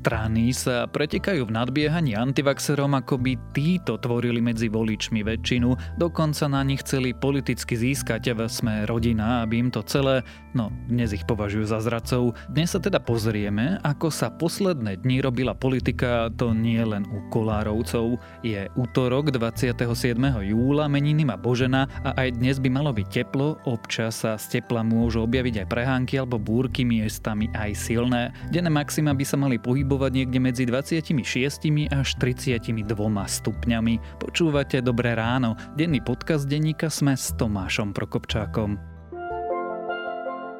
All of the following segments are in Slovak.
strany sa pretekajú v nadbiehaní antivaxerom, ako by títo tvorili medzi voličmi väčšinu, dokonca na nich chceli politicky získať v sme rodina, aby im to celé, no dnes ich považujú za zradcov. Dnes sa teda pozrieme, ako sa posledné dni robila politika, to nie len u Kolárovcov. Je útorok 27. júla, meniny má Božena a aj dnes by malo byť teplo, občas sa z tepla môžu objaviť aj prehánky alebo búrky miestami aj silné. Denné maxima by sa mali pohybovať niekde medzi 26 až 32 stupňami. Počúvate Dobré ráno. Denný podcast denníka sme s Tomášom Prokopčákom.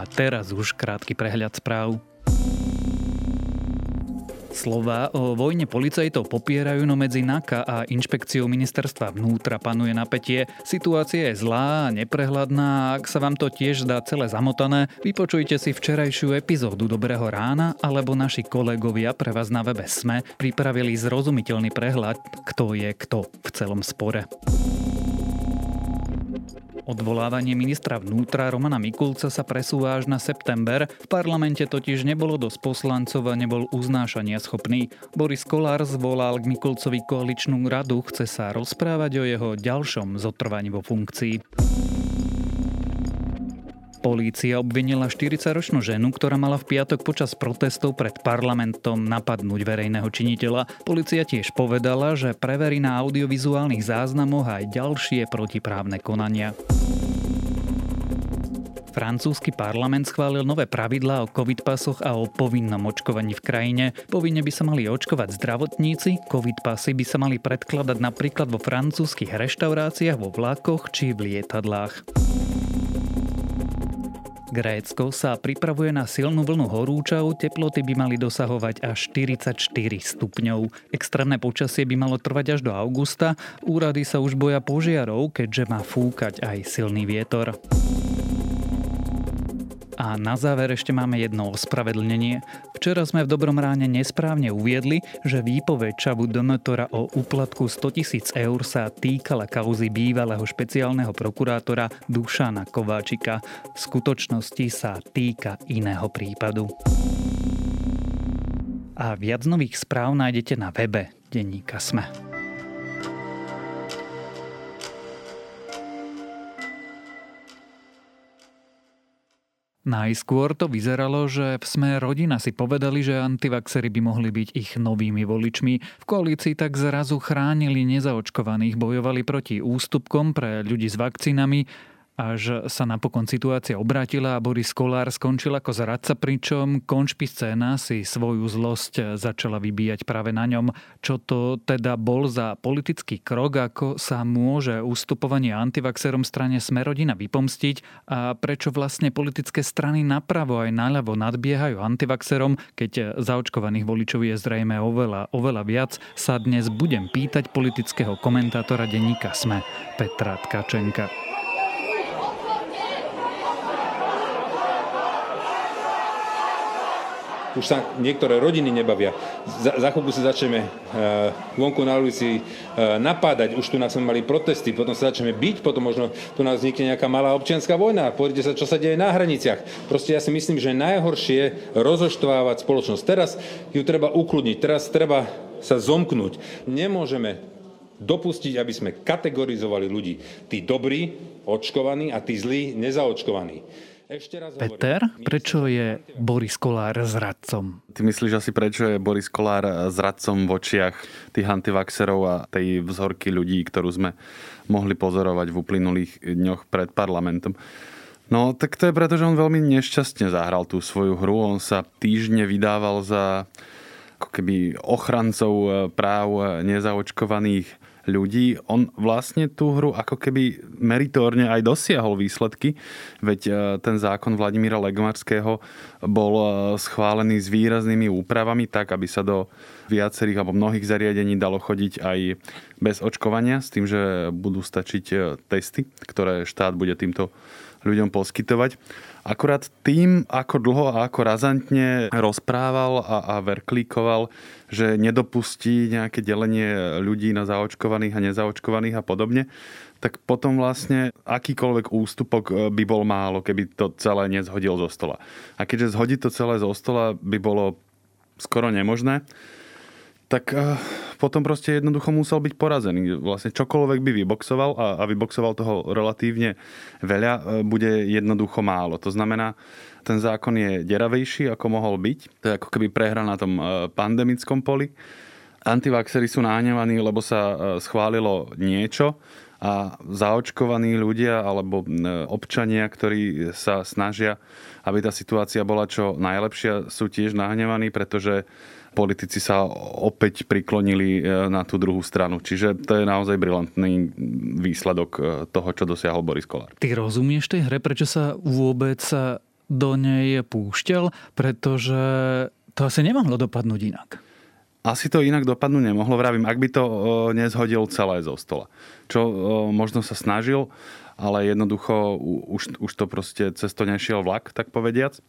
A teraz už krátky prehľad správ. Slova o vojne policajtov popierajú, no medzi NAKA a inšpekciou ministerstva vnútra panuje napätie. Situácia je zlá a neprehľadná ak sa vám to tiež zdá celé zamotané, vypočujte si včerajšiu epizódu Dobrého rána alebo naši kolegovia pre vás na webe SME pripravili zrozumiteľný prehľad, kto je kto v celom spore. Odvolávanie ministra vnútra Romana Mikulca sa presúva až na september. V parlamente totiž nebolo dosť poslancov a nebol uznášania schopný. Boris Kolár zvolal k Mikulcovi koaličnú radu, chce sa rozprávať o jeho ďalšom zotrvaní vo funkcii. Polícia obvinila 40-ročnú ženu, ktorá mala v piatok počas protestov pred parlamentom napadnúť verejného činiteľa. Polícia tiež povedala, že preverí na audiovizuálnych záznamoch aj ďalšie protiprávne konania. Francúzsky parlament schválil nové pravidlá o covid pasoch a o povinnom očkovaní v krajine. Povinne by sa mali očkovať zdravotníci, covid pasy by sa mali predkladať napríklad vo francúzskych reštauráciách, vo vlakoch či v lietadlách. Grécko sa pripravuje na silnú vlnu horúčav, teploty by mali dosahovať až 44 stupňov. Extrémne počasie by malo trvať až do augusta, úrady sa už boja požiarov, keďže má fúkať aj silný vietor. A na záver ešte máme jedno ospravedlnenie. Včera sme v Dobrom ráne nesprávne uviedli, že výpoveď Čabu Donotora o úplatku 100 tisíc eur sa týkala kauzy bývalého špeciálneho prokurátora Dušana Kováčika. V skutočnosti sa týka iného prípadu. A viac nových správ nájdete na webe denníka Sme. Najskôr to vyzeralo, že v sme rodina si povedali, že antivaxery by mohli byť ich novými voličmi. V koalícii tak zrazu chránili nezaočkovaných, bojovali proti ústupkom pre ľudí s vakcínami až sa napokon situácia obrátila a Boris Kolár skončil ako zradca, pričom konšpi scéna si svoju zlosť začala vybíjať práve na ňom. Čo to teda bol za politický krok, ako sa môže ustupovanie antivaxerom strane Smerodina vypomstiť a prečo vlastne politické strany napravo aj naľavo nadbiehajú antivaxerom, keď zaočkovaných voličov je zrejme oveľa, oveľa viac, sa dnes budem pýtať politického komentátora denníka SME Petra Tkačenka. Už sa niektoré rodiny nebavia. Za, za chvíľku sa začneme uh, vonku na ulici uh, napádať, už tu nás sme mali protesty, potom sa začneme byť, potom možno tu nás vznikne nejaká malá občianská vojna, pozrite sa, čo sa deje na hraniciach. Proste ja si myslím, že najhoršie rozoštvávať spoločnosť. Teraz ju treba ukludniť, teraz treba sa zomknúť. Nemôžeme dopustiť, aby sme kategorizovali ľudí. Tí dobrí, očkovaní a tí zlí, nezaočkovaní. Peter, prečo je Boris Kolár zradcom? Ty myslíš asi, prečo je Boris Kolár zradcom v očiach tých antivaxerov a tej vzorky ľudí, ktorú sme mohli pozorovať v uplynulých dňoch pred parlamentom? No, tak to je preto, že on veľmi nešťastne zahral tú svoju hru. On sa týždne vydával za ako keby ochrancov práv nezaočkovaných ľudí. On vlastne tú hru ako keby meritórne aj dosiahol výsledky, veď e, ten zákon Vladimíra Legmarského bol e, schválený s výraznými úpravami tak, aby sa do viacerých alebo mnohých zariadení dalo chodiť aj bez očkovania, s tým, že budú stačiť e, testy, ktoré štát bude týmto ľuďom poskytovať. Akurát tým, ako dlho a ako razantne rozprával a, a verklíkoval, že nedopustí nejaké delenie ľudí na zaočkovaných a nezaočkovaných a podobne, tak potom vlastne akýkoľvek ústupok e, by bol málo, keby to celé nezhodil zo stola. A keďže zhodiť to celé zo stola by bolo skoro nemožné, tak uh, potom proste jednoducho musel byť porazený. Vlastne čokoľvek by vyboxoval a, a vyboxoval toho relatívne veľa, uh, bude jednoducho málo. To znamená, ten zákon je deravejší, ako mohol byť. To je ako keby prehra na tom uh, pandemickom poli. Antivaxery sú náhnevaní, lebo sa schválilo niečo, a zaočkovaní ľudia alebo občania, ktorí sa snažia, aby tá situácia bola čo najlepšia, sú tiež nahnevaní, pretože politici sa opäť priklonili e, na tú druhú stranu. Čiže to je naozaj brilantný výsledok e, toho, čo dosiahol Boris Kolár. Ty rozumieš tej hre, prečo sa vôbec do nej púšťal? Pretože to asi nemohlo dopadnúť inak. Asi to inak dopadnúť nemohlo. Vravím, ak by to e, nezhodil celé zo stola. Čo možno sa snažil, ale jednoducho už, už to proste cez to nešiel vlak, tak povediac.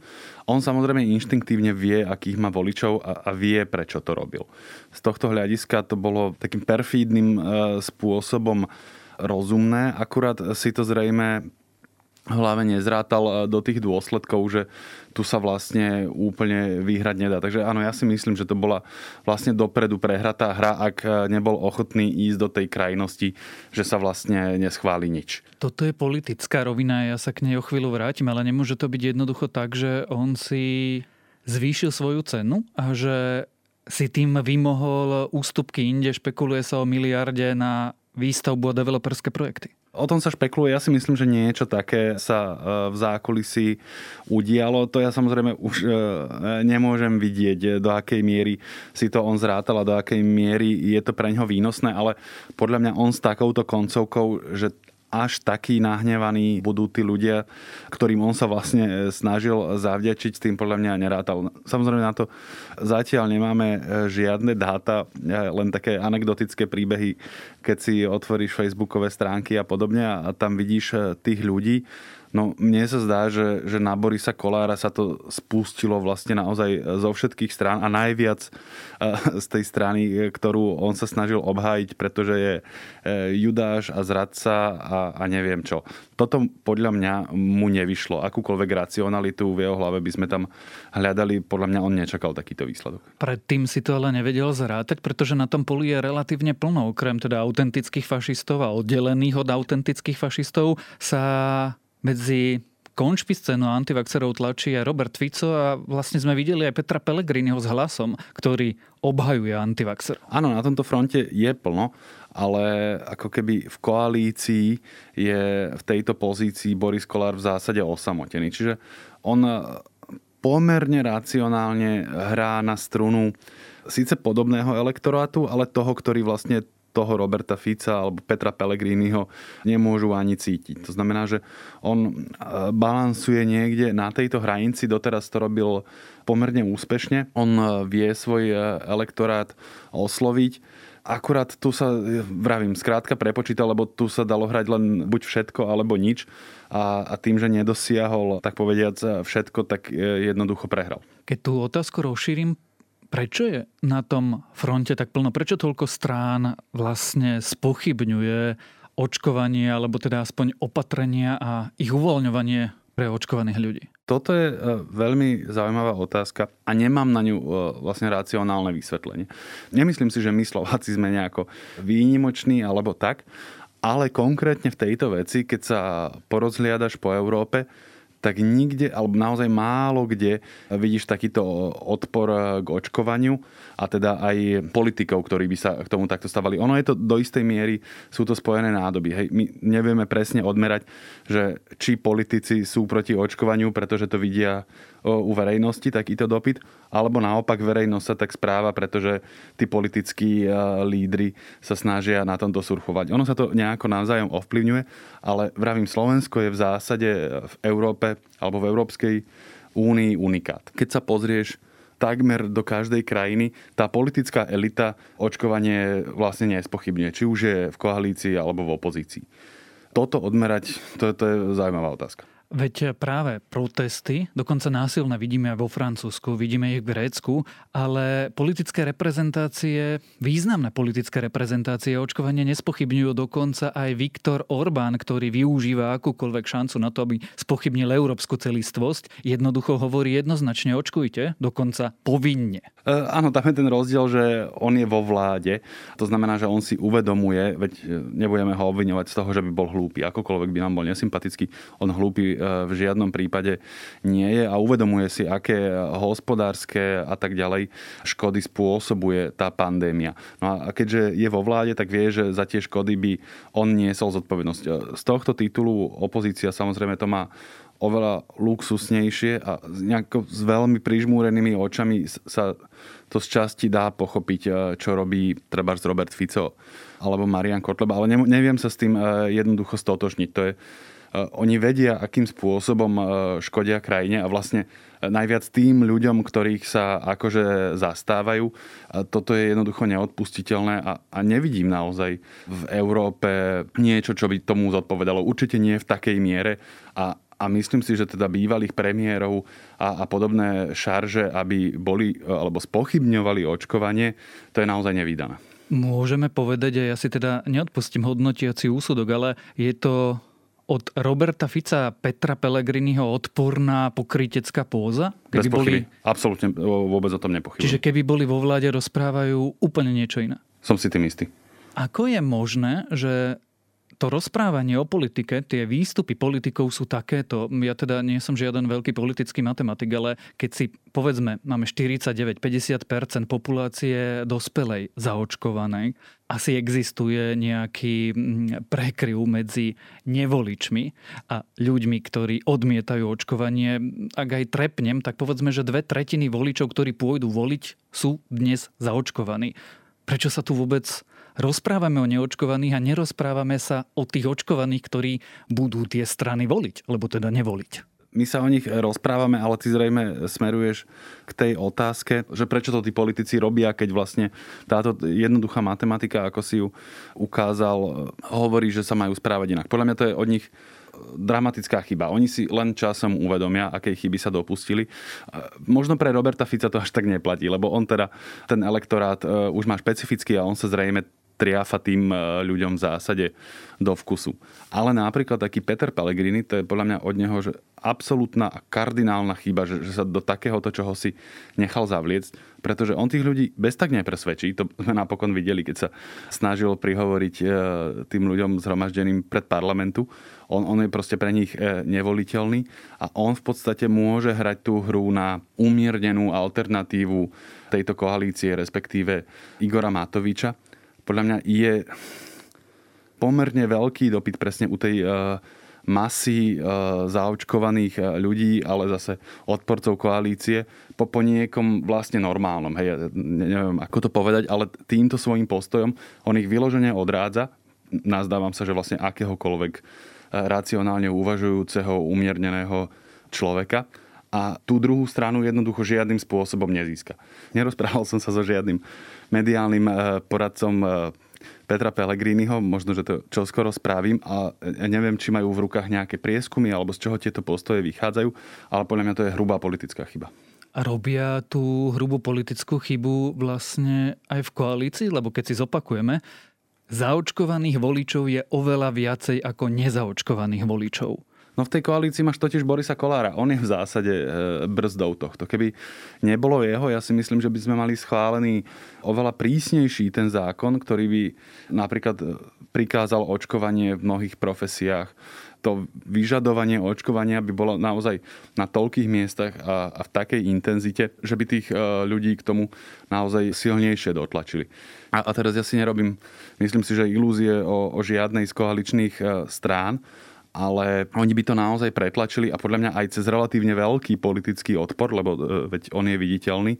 On samozrejme inštinktívne vie, akých má voličov a, a vie, prečo to robil. Z tohto hľadiska to bolo takým perfídnym e, spôsobom rozumné, akurát si to zrejme v hlave nezrátal e, do tých dôsledkov, že tu sa vlastne úplne vyhrať nedá. Takže áno, ja si myslím, že to bola vlastne dopredu prehratá hra, ak e, nebol ochotný ísť do tej krajnosti, že sa vlastne neschváli nič. Toto je politická rovina, ja sa k nej o chvíľu vrátim, ale nemôže to byť jednoducho tak, že on si zvýšil svoju cenu a že si tým vymohol ústupky inde, špekuluje sa o miliarde na výstavbu a developerské projekty. O tom sa špekuluje. Ja si myslím, že niečo také sa e, v zákulisí udialo. To ja samozrejme už e, nemôžem vidieť, do akej miery si to on zrátal a do akej miery je to pre neho výnosné, ale podľa mňa on s takouto koncovkou, že až takí nahnevaní budú tí ľudia, ktorým on sa vlastne e, snažil zavďačiť, tým podľa mňa nerátal. Samozrejme na to zatiaľ nemáme e, žiadne dáta, e, len také anekdotické príbehy, keď si otvoríš facebookové stránky a podobne a tam vidíš tých ľudí, No mne sa zdá, že, že na Borisa Kolára sa to spustilo vlastne naozaj zo všetkých strán a najviac z tej strany, ktorú on sa snažil obhájiť, pretože je e, judáš a zradca a, a neviem čo. Toto podľa mňa mu nevyšlo. Akúkoľvek racionalitu v jeho hlave by sme tam hľadali, podľa mňa on nečakal takýto výsledok. Predtým si to ale nevedel zrátať, pretože na tom poli je relatívne plno, okrem teda autentických fašistov a oddelených od autentických fašistov sa medzi konšpi scénu antivaxerov tlačí aj Robert Fico a vlastne sme videli aj Petra Pellegriniho s hlasom, ktorý obhajuje antivaxer. Áno, na tomto fronte je plno, ale ako keby v koalícii je v tejto pozícii Boris Kolár v zásade osamotený. Čiže on pomerne racionálne hrá na strunu síce podobného elektorátu, ale toho, ktorý vlastne toho Roberta Fica alebo Petra Pellegriniho nemôžu ani cítiť. To znamená, že on e, balansuje niekde na tejto hranici, doteraz to robil pomerne úspešne. On e, vie svoj e, elektorát osloviť. Akurát tu sa, vravím, skrátka prepočítal, lebo tu sa dalo hrať len buď všetko, alebo nič. A, a tým, že nedosiahol, tak povediac, všetko, tak jednoducho prehral. Keď tú otázku rozšírim, Prečo je na tom fronte tak plno? Prečo toľko strán vlastne spochybňuje očkovanie, alebo teda aspoň opatrenia a ich uvoľňovanie pre očkovaných ľudí? Toto je e, veľmi zaujímavá otázka a nemám na ňu e, vlastne racionálne vysvetlenie. Nemyslím si, že my Slováci sme nejako výnimoční alebo tak, ale konkrétne v tejto veci, keď sa porozhliadaš po Európe, tak nikde, alebo naozaj málo kde vidíš takýto odpor k očkovaniu a teda aj politikov, ktorí by sa k tomu takto stavali. Ono je to do istej miery, sú to spojené nádoby. Hej, my nevieme presne odmerať, že či politici sú proti očkovaniu, pretože to vidia u verejnosti takýto dopyt, alebo naopak verejnosť sa tak správa, pretože tí politickí lídry sa snažia na tomto surfovať. Ono sa to nejako navzájom ovplyvňuje, ale vravím, Slovensko je v zásade v Európe alebo v Európskej únii unikát. Keď sa pozrieš takmer do každej krajiny tá politická elita očkovanie vlastne nespochybňuje, či už je v koalícii alebo v opozícii. Toto odmerať, to, to je zaujímavá otázka. Veď práve protesty, dokonca násilné vidíme vo Francúzsku, vidíme ich v Grécku, ale politické reprezentácie, významné politické reprezentácie očkovanie nespochybňujú dokonca aj Viktor Orbán, ktorý využíva akúkoľvek šancu na to, aby spochybnil európsku celistvosť. Jednoducho hovorí jednoznačne očkujte, dokonca povinne. E, áno, tam je ten rozdiel, že on je vo vláde. To znamená, že on si uvedomuje, veď e, nebudeme ho obviňovať z toho, že by bol hlúpy. Akokoľvek by nám bol nesympatický, on hlúpy v žiadnom prípade nie je a uvedomuje si, aké hospodárske a tak ďalej škody spôsobuje tá pandémia. No a keďže je vo vláde, tak vie, že za tie škody by on niesol zodpovednosť. E, z tohto titulu opozícia samozrejme to má oveľa luxusnejšie a nejako s veľmi prižmúrenými očami sa to z časti dá pochopiť, e, čo robí treba Robert Fico alebo Marian Kotleba, ale neviem sa s tým jednoducho stotožniť. To je oni vedia, akým spôsobom eh, škodia krajine a vlastne eh, najviac tým ľuďom, ktorých sa akože zastávajú. Toto je jednoducho neodpustiteľné a, a nevidím naozaj v Európe niečo, čo by tomu zodpovedalo. Určite nie v takej miere a, a myslím si, že teda bývalých premiérov a, a podobné šarže, aby boli alebo spochybňovali očkovanie, to je naozaj nevydané. Môžeme povedať, a ja si teda neodpustím hodnotiaci úsudok, ale je to od Roberta Fica Petra Pellegriniho odporná pokrytecká póza? Keby boli... Absolútne vôbec o tom nepochybujem. Čiže keby boli vo vláde, rozprávajú úplne niečo iné. Som si tým istý. Ako je možné, že to rozprávanie o politike, tie výstupy politikov sú takéto. Ja teda nie som žiaden veľký politický matematik, ale keď si povedzme, máme 49-50% populácie dospelej zaočkovanej, asi existuje nejaký mm, prekryv medzi nevoličmi a ľuďmi, ktorí odmietajú očkovanie. Ak aj trepnem, tak povedzme, že dve tretiny voličov, ktorí pôjdu voliť, sú dnes zaočkovaní. Prečo sa tu vôbec rozprávame o neočkovaných a nerozprávame sa o tých očkovaných, ktorí budú tie strany voliť, alebo teda nevoliť my sa o nich rozprávame, ale ty zrejme smeruješ k tej otázke, že prečo to tí politici robia, keď vlastne táto jednoduchá matematika, ako si ju ukázal, hovorí, že sa majú správať inak. Podľa mňa to je od nich dramatická chyba. Oni si len časom uvedomia, aké chyby sa dopustili. Možno pre Roberta Fica to až tak neplatí, lebo on teda ten elektorát e, už má špecifický a on sa zrejme triafa tým e, ľuďom v zásade do vkusu. Ale napríklad taký Peter Pellegrini, to je podľa mňa od neho že absolútna a kardinálna chyba, že, že sa do takéhoto čoho si nechal zavliecť, pretože on tých ľudí bez tak nepresvedčí. To sme napokon videli, keď sa snažil prihovoriť e, tým ľuďom zhromaždeným pred parlamentu. On, on je proste pre nich e, nevoliteľný a on v podstate môže hrať tú hru na umiernenú alternatívu tejto koalície, respektíve Igora Matoviča podľa mňa je pomerne veľký dopyt presne u tej uh, masy uh, zaočkovaných uh, ľudí, ale zase odporcov koalície po, po niekom vlastne normálnom. Hej, ja neviem, ako to povedať, ale týmto svojim postojom on ich vyložene odrádza. Nazdávam sa, že vlastne akéhokoľvek racionálne uvažujúceho, umierneného človeka a tú druhú stranu jednoducho žiadnym spôsobom nezíska. Nerozprával som sa so žiadnym mediálnym eh, poradcom eh, Petra Pellegriniho, možno, že to čo skoro spravím a neviem, či majú v rukách nejaké prieskumy alebo z čoho tieto postoje vychádzajú, ale podľa mňa to je hrubá politická chyba. A robia tú hrubú politickú chybu vlastne aj v koalícii, lebo keď si zopakujeme, zaočkovaných voličov je oveľa viacej ako nezaočkovaných voličov. No v tej koalícii máš totiž Borisa Kolára. On je v zásade e, brzdou tohto. Keby nebolo jeho, ja si myslím, že by sme mali schválený oveľa prísnejší ten zákon, ktorý by napríklad e, prikázal očkovanie v mnohých profesiách. To vyžadovanie očkovania by bolo naozaj na toľkých miestach a, a v takej intenzite, že by tých e, ľudí k tomu naozaj silnejšie dotlačili. A, a teraz ja si nerobím, myslím si, že ilúzie o, o žiadnej z koaličných strán, ale oni by to naozaj pretlačili a podľa mňa aj cez relatívne veľký politický odpor, lebo e, veď on je viditeľný.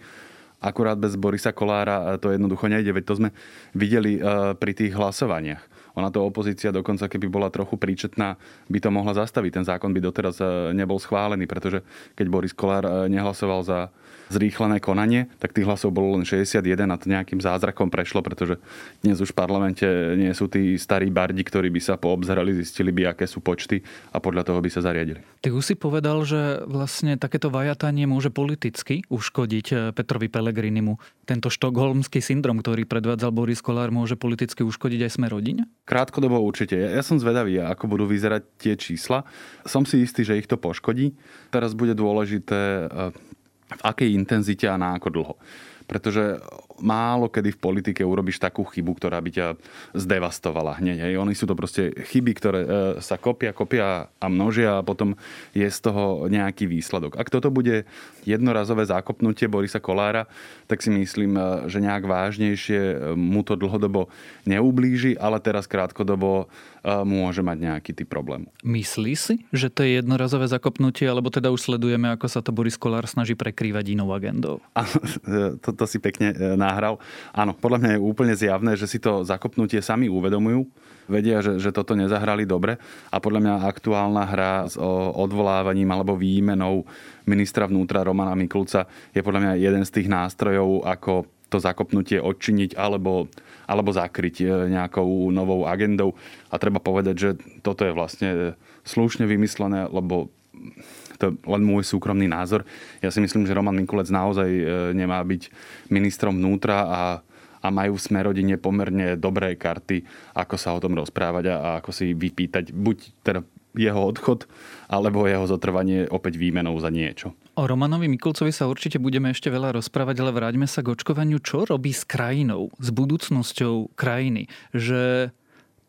Akurát bez Borisa Kolára to jednoducho nejde, veď to sme videli e, pri tých hlasovaniach. Ona to opozícia dokonca, keby bola trochu príčetná, by to mohla zastaviť. Ten zákon by doteraz e, nebol schválený, pretože keď Boris Kolár nehlasoval za zrýchlené konanie, tak tých hlasov bolo len 61 a to nejakým zázrakom prešlo, pretože dnes už v parlamente nie sú tí starí bardi, ktorí by sa poobzerali, zistili by, aké sú počty a podľa toho by sa zariadili. Ty už si povedal, že vlastne takéto vajatanie môže politicky uškodiť eh, Petrovi Pelegrinimu. Tento štokholmský syndrom, ktorý predvádzal Boris Kolár, môže politicky uškodiť aj sme rodine? Krátkodobo určite. Ja som zvedavý, ako budú vyzerať tie čísla. Som si istý, že ich to poškodí. Teraz bude dôležité eh, v akej intenzite a na ako dlho. Pretože málo kedy v politike urobíš takú chybu, ktorá by ťa zdevastovala hneď. Hej. Oni sú to proste chyby, ktoré e, sa kopia, kopia a množia a potom je z toho nejaký výsledok. Ak toto bude jednorazové zákopnutie Borisa Kolára, tak si myslím, e, že nejak vážnejšie e, mu to dlhodobo neublíži, ale teraz krátkodobo môže mať nejaký typ problém. Myslí si, že to je jednorazové zakopnutie, alebo teda už sledujeme, ako sa to Boris Kolár snaží prekrývať inou agendou? to, to si pekne e, nahral. Áno, podľa mňa je úplne zjavné, že si to zakopnutie sami uvedomujú, vedia, že, že toto nezahrali dobre a podľa mňa aktuálna hra s odvolávaním alebo výmenou ministra vnútra Romana Mikulca je podľa mňa jeden z tých nástrojov, ako to zakopnutie odčiniť alebo, alebo zakryť e, nejakou novou agendou. A treba povedať, že toto je vlastne slušne vymyslené, lebo to len môj súkromný názor. Ja si myslím, že Roman Mikulec naozaj e, nemá byť ministrom vnútra a a majú v Smerodine pomerne dobré karty, ako sa o tom rozprávať a ako si vypýtať buď teda jeho odchod, alebo jeho zotrvanie opäť výmenou za niečo. O Romanovi Mikulcovi sa určite budeme ešte veľa rozprávať, ale vráťme sa k očkovaniu. Čo robí s krajinou, s budúcnosťou krajiny? Že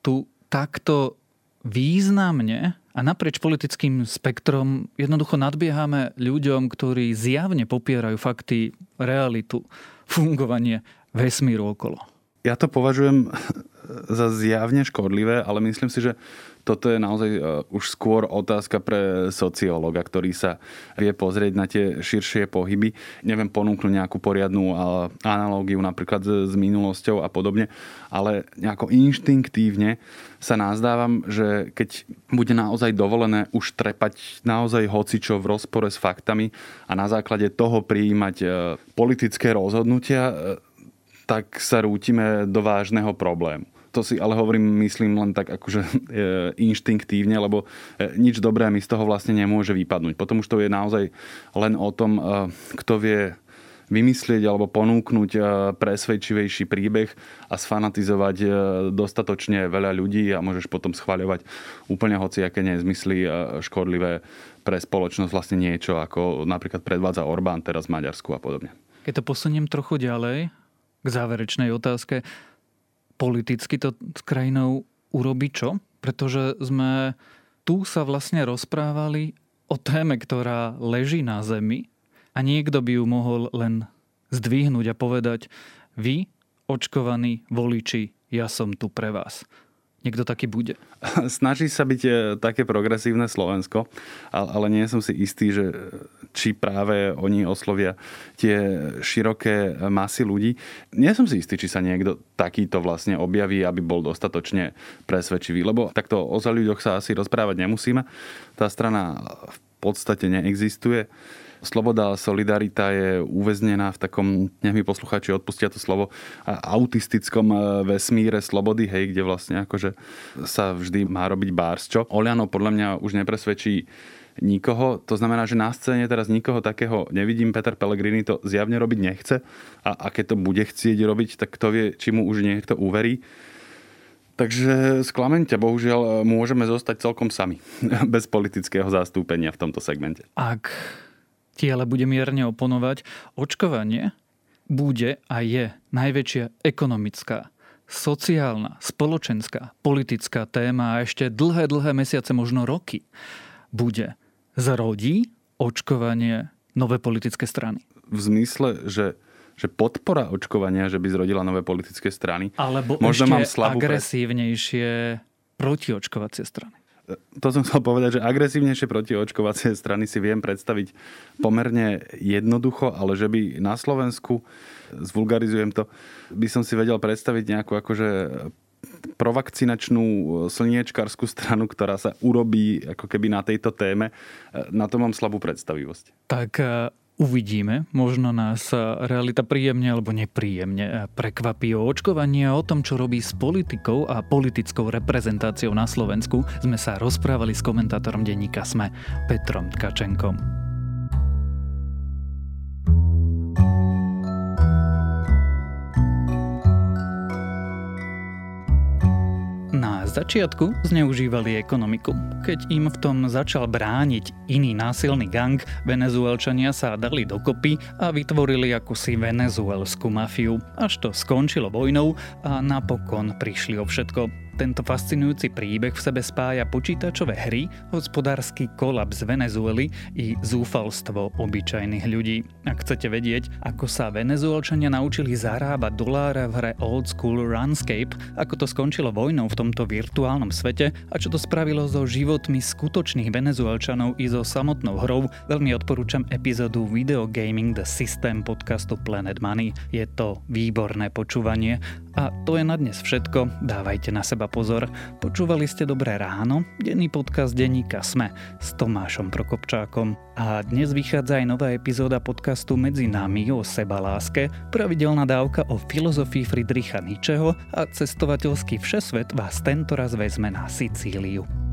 tu takto významne a naprieč politickým spektrom jednoducho nadbiehame ľuďom, ktorí zjavne popierajú fakty, realitu, fungovanie vesmíru okolo. Ja to považujem za zjavne škodlivé, ale myslím si, že toto je naozaj e, už skôr otázka pre sociológa, ktorý sa vie pozrieť na tie širšie pohyby. Neviem ponúknuť nejakú poriadnu e, analógiu napríklad s minulosťou a podobne, ale nejako inštinktívne sa nazdávam, že keď bude naozaj dovolené už trepať naozaj hocičo v rozpore s faktami a na základe toho prijímať e, politické rozhodnutia, tak sa rútime do vážneho problému to si ale hovorím, myslím len tak akože e, inštinktívne, lebo e, nič dobré mi z toho vlastne nemôže vypadnúť. Potom už to je naozaj len o tom, e, kto vie vymyslieť alebo ponúknuť presvedčivejší príbeh a sfanatizovať dostatočne veľa ľudí a môžeš potom schváľovať úplne hociaké nezmysly škodlivé pre spoločnosť vlastne niečo, ako napríklad predvádza Orbán teraz v Maďarsku a podobne. Keď to posuniem trochu ďalej k záverečnej otázke, politicky to s krajinou urobi čo? Pretože sme tu sa vlastne rozprávali o téme, ktorá leží na zemi a niekto by ju mohol len zdvihnúť a povedať vy, očkovaní voliči, ja som tu pre vás niekto taký bude. Snaží sa byť e, také progresívne Slovensko, ale nie som si istý, že či práve oni oslovia tie široké masy ľudí. Nie som si istý, či sa niekto takýto vlastne objaví, aby bol dostatočne presvedčivý, lebo takto o za ľuďoch sa asi rozprávať nemusíme. Tá strana v podstate neexistuje sloboda a solidarita je uväznená v takom, nech mi poslucháči odpustia to slovo, autistickom e, vesmíre slobody, hej, kde vlastne akože sa vždy má robiť bársčo. Oliano podľa mňa už nepresvedčí nikoho. To znamená, že na scéne teraz nikoho takého nevidím. Peter Pellegrini to zjavne robiť nechce. A, a to bude chcieť robiť, tak kto vie, či mu už niekto uverí. Takže sklamen ťa, bohužiaľ, môžeme zostať celkom sami. Bez politického zastúpenia v tomto segmente. Ak ti ale bude mierne oponovať, očkovanie bude a je najväčšia ekonomická, sociálna, spoločenská, politická téma a ešte dlhé, dlhé mesiace, možno roky bude. Zrodí očkovanie nové politické strany? V zmysle, že že podpora očkovania, že by zrodila nové politické strany. Alebo Možno ešte mám slabú agresívnejšie protiočkovacie strany. To som chcel povedať, že agresívnejšie protiočkovacie strany si viem predstaviť pomerne jednoducho, ale že by na Slovensku, zvulgarizujem to, by som si vedel predstaviť nejakú akože provakcinačnú slniečkarskú stranu, ktorá sa urobí ako keby na tejto téme. Na to mám slabú predstavivosť. Tak Uvidíme, možno nás realita príjemne alebo nepríjemne prekvapí o očkovanie a o tom, čo robí s politikou a politickou reprezentáciou na Slovensku. Sme sa rozprávali s komentátorom denníka SME Petrom Tkačenkom. Začiatku zneužívali ekonomiku. Keď im v tom začal brániť iný násilný gang, venezuelčania sa dali dokopy a vytvorili akúsi venezuelskú mafiu, až to skončilo vojnou a napokon prišli o všetko. Tento fascinujúci príbeh v sebe spája počítačové hry, hospodársky kolaps Venezuely i zúfalstvo obyčajných ľudí. Ak chcete vedieť, ako sa Venezuelčania naučili zarábať dolára v hre Old School Runscape, ako to skončilo vojnou v tomto virtuálnom svete a čo to spravilo so životmi skutočných Venezuelčanov i so samotnou hrou, veľmi odporúčam epizódu Video Gaming The System podcastu Planet Money. Je to výborné počúvanie a to je na dnes všetko. Dávajte na seba pozor. Počúvali ste Dobré ráno, denný podcast denníka Sme s Tomášom Prokopčákom. A dnes vychádza aj nová epizóda podcastu Medzi nami o sebaláske, pravidelná dávka o filozofii Friedricha Nietzscheho a cestovateľský všesvet vás tentoraz vezme na Sicíliu.